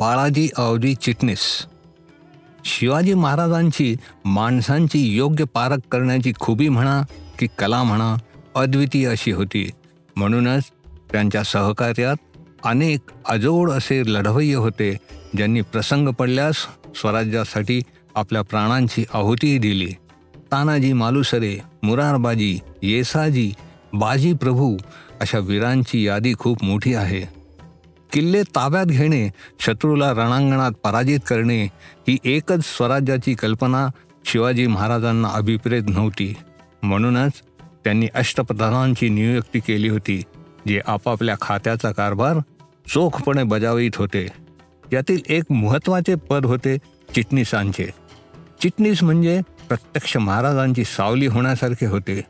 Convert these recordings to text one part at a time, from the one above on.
बाळाजी अवधी चिटणीस. शिवाजी महाराजांची माणसांची योग्य पारख करण्याची खुबी म्हणा की कला म्हणा अद्वितीय अशी होती. म्हणूनच त्यांच्या सहकार्यात अनेक अजोड असे लढवय्य होते ज्यांनी प्रसंग पडल्यास स्वराज्यासाठी आपल्या प्राणांची आहुतीही दिली. तानाजी मालुसरे मुरारबाजी येसाजी बाजी प्रभू अशा वीरांची यादी खूप मोठी आहे. किल्ले ताब्यात घेणे शत्रूला रणांगणात पराजित करणे ही एकच स्वराज्याची कल्पना शिवाजी महाराजांना अभिप्रेत नव्हती. म्हणूनच त्यांनी अष्टप्रधानांची नियुक्ती केली होती जे आपापल्या खात्याचा कारभार चोखपणे बजावित होते. यातील एक महत्त्वाचे पद होते चिटणीसांचे. चिटणीस म्हणजे प्रत्यक्ष महाराजांची सावली होण्यासारखे होते.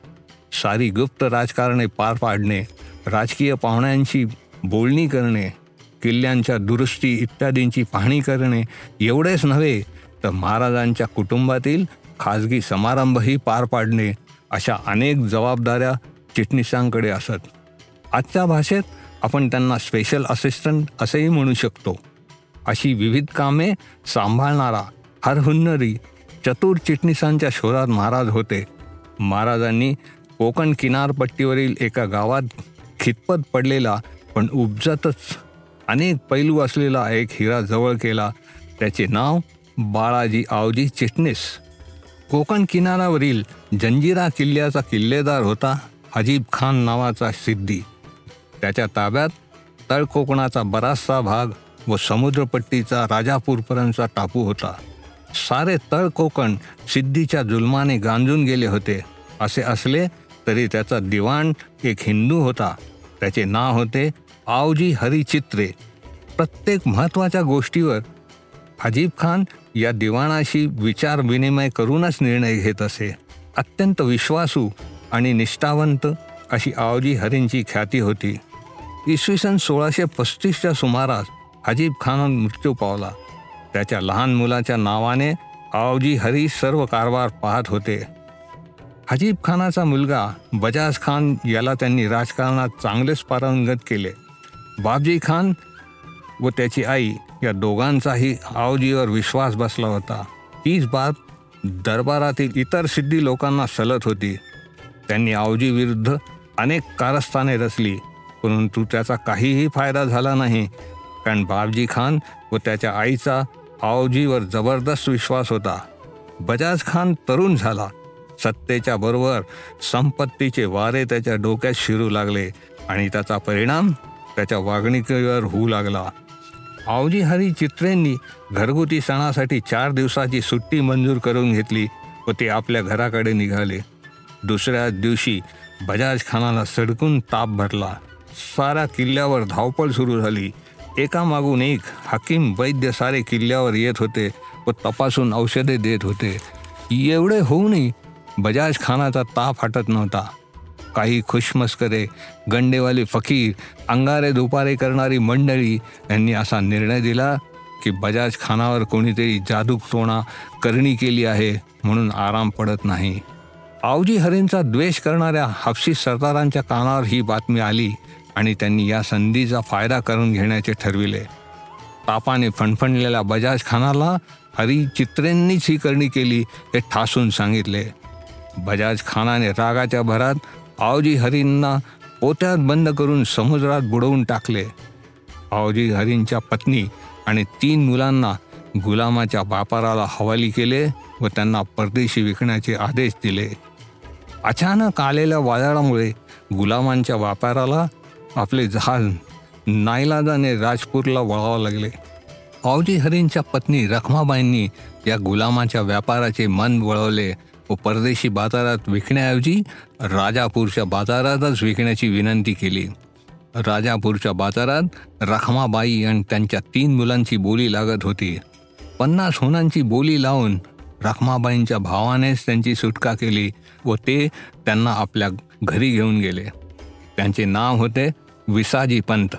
सारी गुप्त राजकारणे पार पाडणे राजकीय पाहुण्यांशी बोलणी करणे किल्ल्यांच्या दुरुस्ती इत्यादींची पाहणी करणे एवढेच नव्हे तर महाराजांच्या कुटुंबातील खाजगी समारंभही पार पाडणे अशा अनेक जबाबदाऱ्या चिटणीसांकडे असत. आजच्या भाषेत आपण त्यांना स्पेशल असिस्टंट असेही म्हणू शकतो. अशी विविध कामे सांभाळणारा हरहुन्नरी चतुर चिटणीसांच्या शोधात महाराज होते. महाराजांनी कोकण किनारपट्टीवरील एका गावात खितपत पडलेला पण उपजतच अनेक पैलू असलेला एक हिरा जवळ केला. त्याचे नाव बाळाजी आवजी चिटणीस. कोकण किनाऱ्यावरील जंजिरा किल्ल्याचा किल्लेदार होता अजीब खान नावाचा सिद्धी. त्याच्या ताब्यात तळकोकणाचा बराचसा भाग व समुद्रपट्टीचा राजापूरपर्यंतचा टापू होता. सारे तळकोकण सिद्धीच्या जुलमाने गांजून गेले होते. असे असले तरी त्याचा दिवाण एक हिंदू होता. त्याचे नाव होते आवजी हरिचित्रे. प्रत्येक महत्त्वाच्या गोष्टीवर अजीब खान या दिवाणाशी विचार विनिमय करूनच निर्णय घेत असे. अत्यंत विश्वासू आणि निष्ठावंत अशी आवजी हरींची ख्याती होती. इसवी सन सोळाशे पस्तीसच्या सुमारास अजीब खान मृत्यू पावला. त्याच्या लहान मुलाच्या नावाने आवजी हरी सर्व कारभार पाहत होते. हजीब खानाचा मुलगा बजाज खान याला त्यांनी राजकारणात चांगलेच पारंगत केले. बाबजी खान व त्याची आई या दोघांचाही आवजीवर विश्वास बसला होता. हीच बाब दरबारातील इतर सिद्धी लोकांना सलत होती. त्यांनी आवजी विरुद्ध अनेक कारस्थाने रचली परंतु त्याचा काहीही फायदा झाला नाही. कारण बाबजी खान व त्याच्या आईचा आवजीवर जबरदस्त विश्वास होता. बजाज खान तरुण झाला. सत्तेच्या बरोबर संपत्तीचे वारे त्याच्या डोक्यात शिरू लागले आणि त्याचा परिणाम त्याच्या वागणुकीवर होऊ लागला. आवजी हरी चित्रेंनी घरगुती सणासाठी चार दिवसाची सुट्टी मंजूर करून घेतली व ते आपल्या घराकडे निघाले. दुसऱ्या दिवशी बजाज खानाला सडकून ताप भरला. साऱ्या किल्ल्यावर धावपळ सुरू झाली. एकामागून एक हकीम वैद्य सारे किल्ल्यावर येत होते व तपासून औषधे देत होते. एवढे होऊनही बजाज खानाचा ताप हटत नव्हता. काही खुशमस्करे गंडेवाले फकीर अंगारे दुपारे करणारी मंडळी यांनी असा निर्णय दिला की बजाज खानावर कोणीतरी जादूकतोणा करणी केली आहे म्हणून आराम पडत नाही. आवजी हरींचा द्वेष करणाऱ्या हाफसी सरदारांच्या कानावर ही बातमी आली आणि त्यांनी या संधीचा फायदा करून घेण्याचे ठरविले. तापाने फणफणलेल्या बजाज खानाला हरी चित्रेंनीच ही करणी केली हे ठासून सांगितले. बजाज खानाने रागाच्या भरात आवजी हरींना पोत्यात बंद करून समुद्रात बुडवून टाकले. आवजी हरींच्या पत्नी आणि तीन मुलांना गुलामाच्या व्यापाराला हवाली केले व त्यांना परदेशी विकण्याचे आदेश दिले. अचानक आलेल्या वादळामुळे गुलामांच्या व्यापाराला आपले जहाज नाईलाजाने राजपूरला वळावं लागले. आवजी हरींच्या पत्नी रखमाबाईंनी या गुलामाच्या व्यापाराचे मन वळवले व परदेशी बाजारात विकण्याऐवजी राजापूरच्या बाजारातच विकण्याची विनंती केली. राजापूरच्या बाजारात रखमाबाई आणि त्यांच्या तीन मुलांची बोली लागत होती. पन्नास होनांची बोली लावून रखमाबाईंच्या भावानेच त्यांची सुटका केली व ते त्यांना आपल्या घरी घेऊन गेले. त्यांचे नाव होते विसाजी पंत.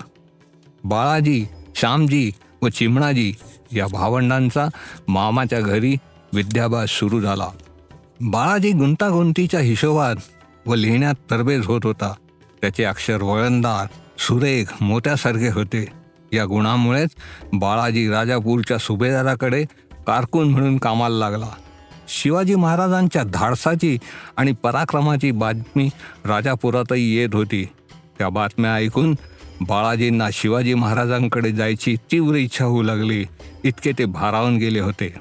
बाळाजी श्यामजी व चिमणाजी या भावंडांचा मामाच्या घरी विद्याभ्यास सुरू झाला. बाळाजी गुंतागुंतीच्या हिशोबात व लिहिण्यात तरबेज होत होता. त्याचे अक्षर वळणदार सुरेख मोत्यासारखे होते. या गुणामुळेच बाळाजी राजापूरच्या सुभेदाराकडे कारकून म्हणून कामाला लागला. शिवाजी महाराजांच्या धाडसाची आणि पराक्रमाची बातमी राजापुरातही येत होती. त्या बातम्या ऐकून बाळाजींना शिवाजी महाराजांकडे जायची तीव्र इच्छा होऊ लागली. इतके ते भारावून गेले होते.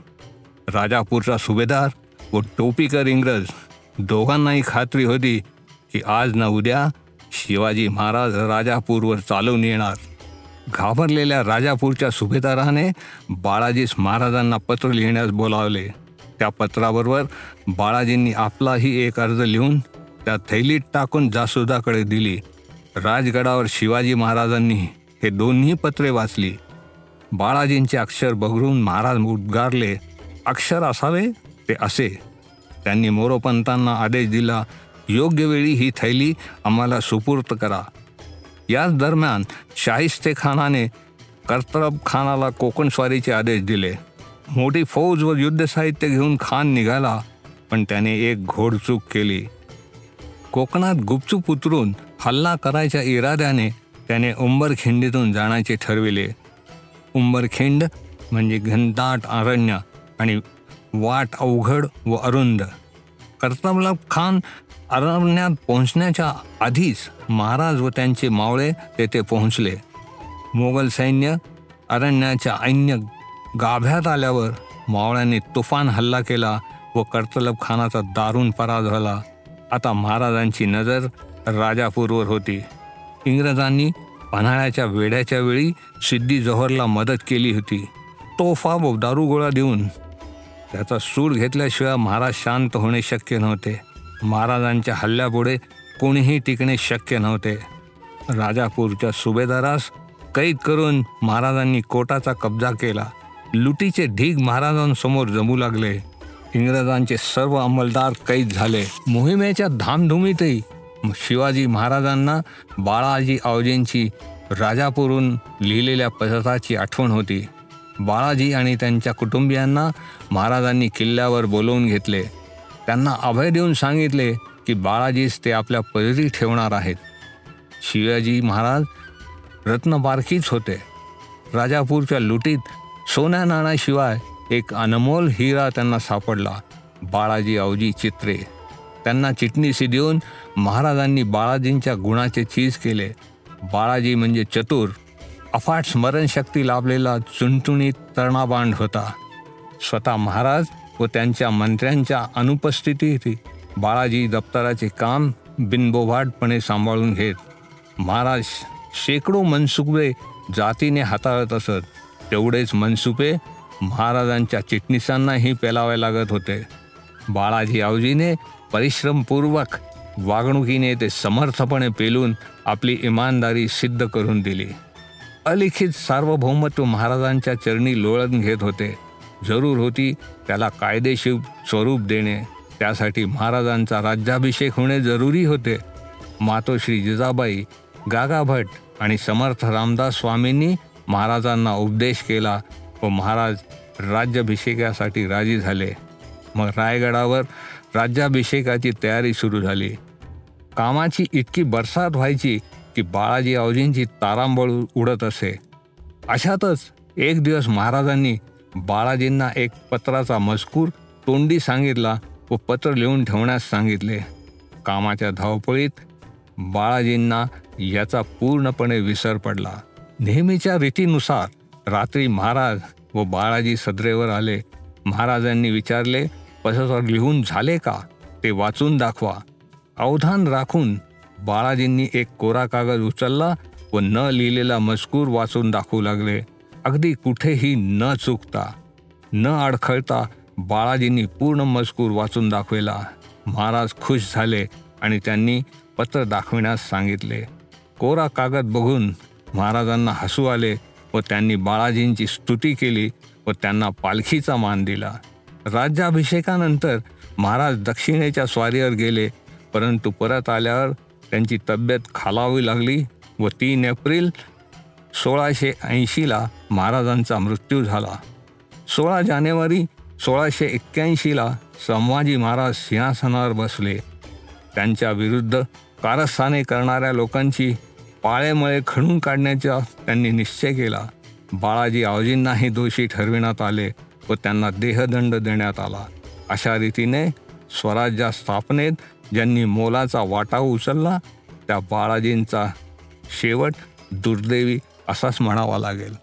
राजापूरचा सुभेदार व टोपीकर इंग्रज दोघांनाही खात्री होती की आज ना उद्या शिवाजी महाराज राजापूरवर चालवून येणार. घाबरलेल्या राजापूरच्या सुभेदाराने बाळाजीस महाराजांना पत्र लिहिण्यास बोलावले. त्या पत्राबरोबर बाळाजींनी आपलाही एक अर्ज लिहून त्या थैलीत टाकून जासुदाकडे दिली. राजगडावर शिवाजी महाराजांनी हे दोन्ही पत्रे वाचली. बाळाजींचे अक्षर बघरून महाराज उद्गारले अक्षर असावे? ते असे. त्यांनी मोरोपंतांना आदेश दिला योग्य वेळी ही थैली आम्हाला सुपूर्त करा. याच दरम्यान शाहिस्ते खानाने कर्तरब खानाला कोकण स्वारीचे आदेश दिले. मोठी फौज व युद्धसाहित्य घेऊन खान निघाला पण त्याने एक घोडचूक केली. कोकणात गुपचूप उतरून हल्ला करायच्या इराद्याने त्याने उंबरखिंडीतून जाण्याचे ठरविले. उंबरखिंड म्हणजे घनदाट अरण्य आणि वाट अवघड व अरुंद. कर्तबलब खान अरण्यात पोहोचण्याच्या आधीच महाराज व त्यांचे मावळे तेथे पोहोचले. मोगल सैन्य अरण्याच्या ऐन्य गाभ्यात आल्यावर मावळ्यांनी तुफान हल्ला केला व कर्तलब खानाचा दारुण पराज झाला. आता महाराजांची नजर राजापूरवर होती. इंग्रजांनी पन्हाळ्याच्या वेड्याच्या वेळी सिद्धी जोहरला मदत केली होती. तोफा व दारुगोळा देऊन त्याचा सूड घेतल्याशिवाय महाराज शांत होणे शक्य नव्हते. महाराजांच्या हल्ल्यापुढे कोणीही टिकणे शक्य नव्हते. राजापूरच्या सुभेदारास कैद करून महाराजांनी कोटाचा कब्जा केला. लुटीचे ढीग महाराजांसमोर जमू लागले. इंग्रजांचे सर्व अंमलदार कैद झाले. मोहिमेच्या धामधुमीतही शिवाजी महाराजांना बाळाजी आवजींची राजापूरून लिहिलेल्या पथकाची आठवण होती. बाळाजी आणि त्यांच्या कुटुंबियांना महाराजांनी किल्ल्यावर बोलवून घेतले. त्यांना अभय देऊन सांगितले की बाळाजीस ते आपल्या पदरी ठेवणार आहेत. शिवाजी महाराज रत्नबारकीच होते. राजापूरच्या लुटीत सोन्या नाण्याशिवाय एक अनमोल हिरा त्यांना सापडला बाळाजी अवजी चित्रे. त्यांना चिटणीशी देऊन महाराजांनी बाळाजींच्या गुणाचे चीज केले. बाळाजी म्हणजे चतुर अफाट स्मरणशक्ती लाभलेला चुणचुणीत तरणाबांड होता. स्वतः महाराज व त्यांच्या मंत्र्यांच्या अनुपस्थितीत बाळाजी दप्तराचे काम बिनबोभाटपणे सांभाळून घेत महाराज शेकडो मनसुबे जातीने हाताळत असत तेवढेच मनसुबे महाराजांच्या चिटणीसांनाही पेलावे लागत होते. बाळाजी आवजीने परिश्रमपूर्वक वागणुकीने ते समर्थपणे पेलून आपली इमानदारी सिद्ध करून दिली. अलिखित सार्वभौमत्व महाराजांच्या चरणी लोळण घेत होते. जरूर होती त्याला कायदेशीर स्वरूप देणे. त्यासाठी महाराजांचा राज्याभिषेक होणे जरुरी होते. मातोश्री जिजाबाई गागाभट आणि समर्थ रामदास स्वामींनी महाराजांना उपदेश केला व महाराज राज्याभिषेकासाठी राजी झाले. मग रायगडावर राज्याभिषेकाची तयारी सुरू झाली. कामाची इतकी बरसात व्हायची की बाळाजी आवजींची तारांबळ उडत असे. अशातच एक दिवस महाराजांनी बाळाजींना एक पत्राचा मजकूर तोंडी सांगितला व पत्र लिहून ठेवण्यास सांगितले. कामाच्या धावपळीत बाळाजींना याचा पूर्णपणे विसर पडला. नेहमीच्या रीतीनुसार रात्री महाराज व बाळाजी सदरेवर आले. महाराजांनी विचारले पत्र लिहून झाले का? ते वाचून दाखवा. अवधान राखून बाळाजींनी एक कोरा कागद उचलला व न लिहिलेला मजकूर वाचून दाखवू लागले. अगदी कुठेही न चुकता न अडखळता बाळाजींनी पूर्ण मजकूर वाचून दाखविला. महाराज खुश झाले आणि त्यांनी पत्र दाखविण्यास सांगितले. कोरा कागद बघून महाराजांना हसू आले व त्यांनी बाळाजींची स्तुती केली व त्यांना पालखीचा मान दिला. राज्याभिषेकानंतर महाराज दक्षिणेच्या स्वारीवर गेले परंतु परत आल्यावर त्यांची तब्येत खालावी लागली व तीन एप्रिल सोळाशे ऐंशीला महाराजांचा मृत्यू झाला. सोळा जानेवारी सोळाशे एक्क्याऐंशीला संभाजी महाराज सिंहासनावर बसले. त्यांच्या विरुद्ध कारस्थाने करणाऱ्या लोकांची पाळेमुळे खणून काढण्याचा त्यांनी निश्चय केला. बाळाजी आवजींनाही दोषी ठरविण्यात आले व त्यांना देहदंड देण्यात आला. अशा रीतीने स्वराज्या स्थापनेत ज्यांनी मोलाचा वाटा उचलला त्या बाळाजींचा शेवट दुर्दैवी असाच म्हणावा लागेल.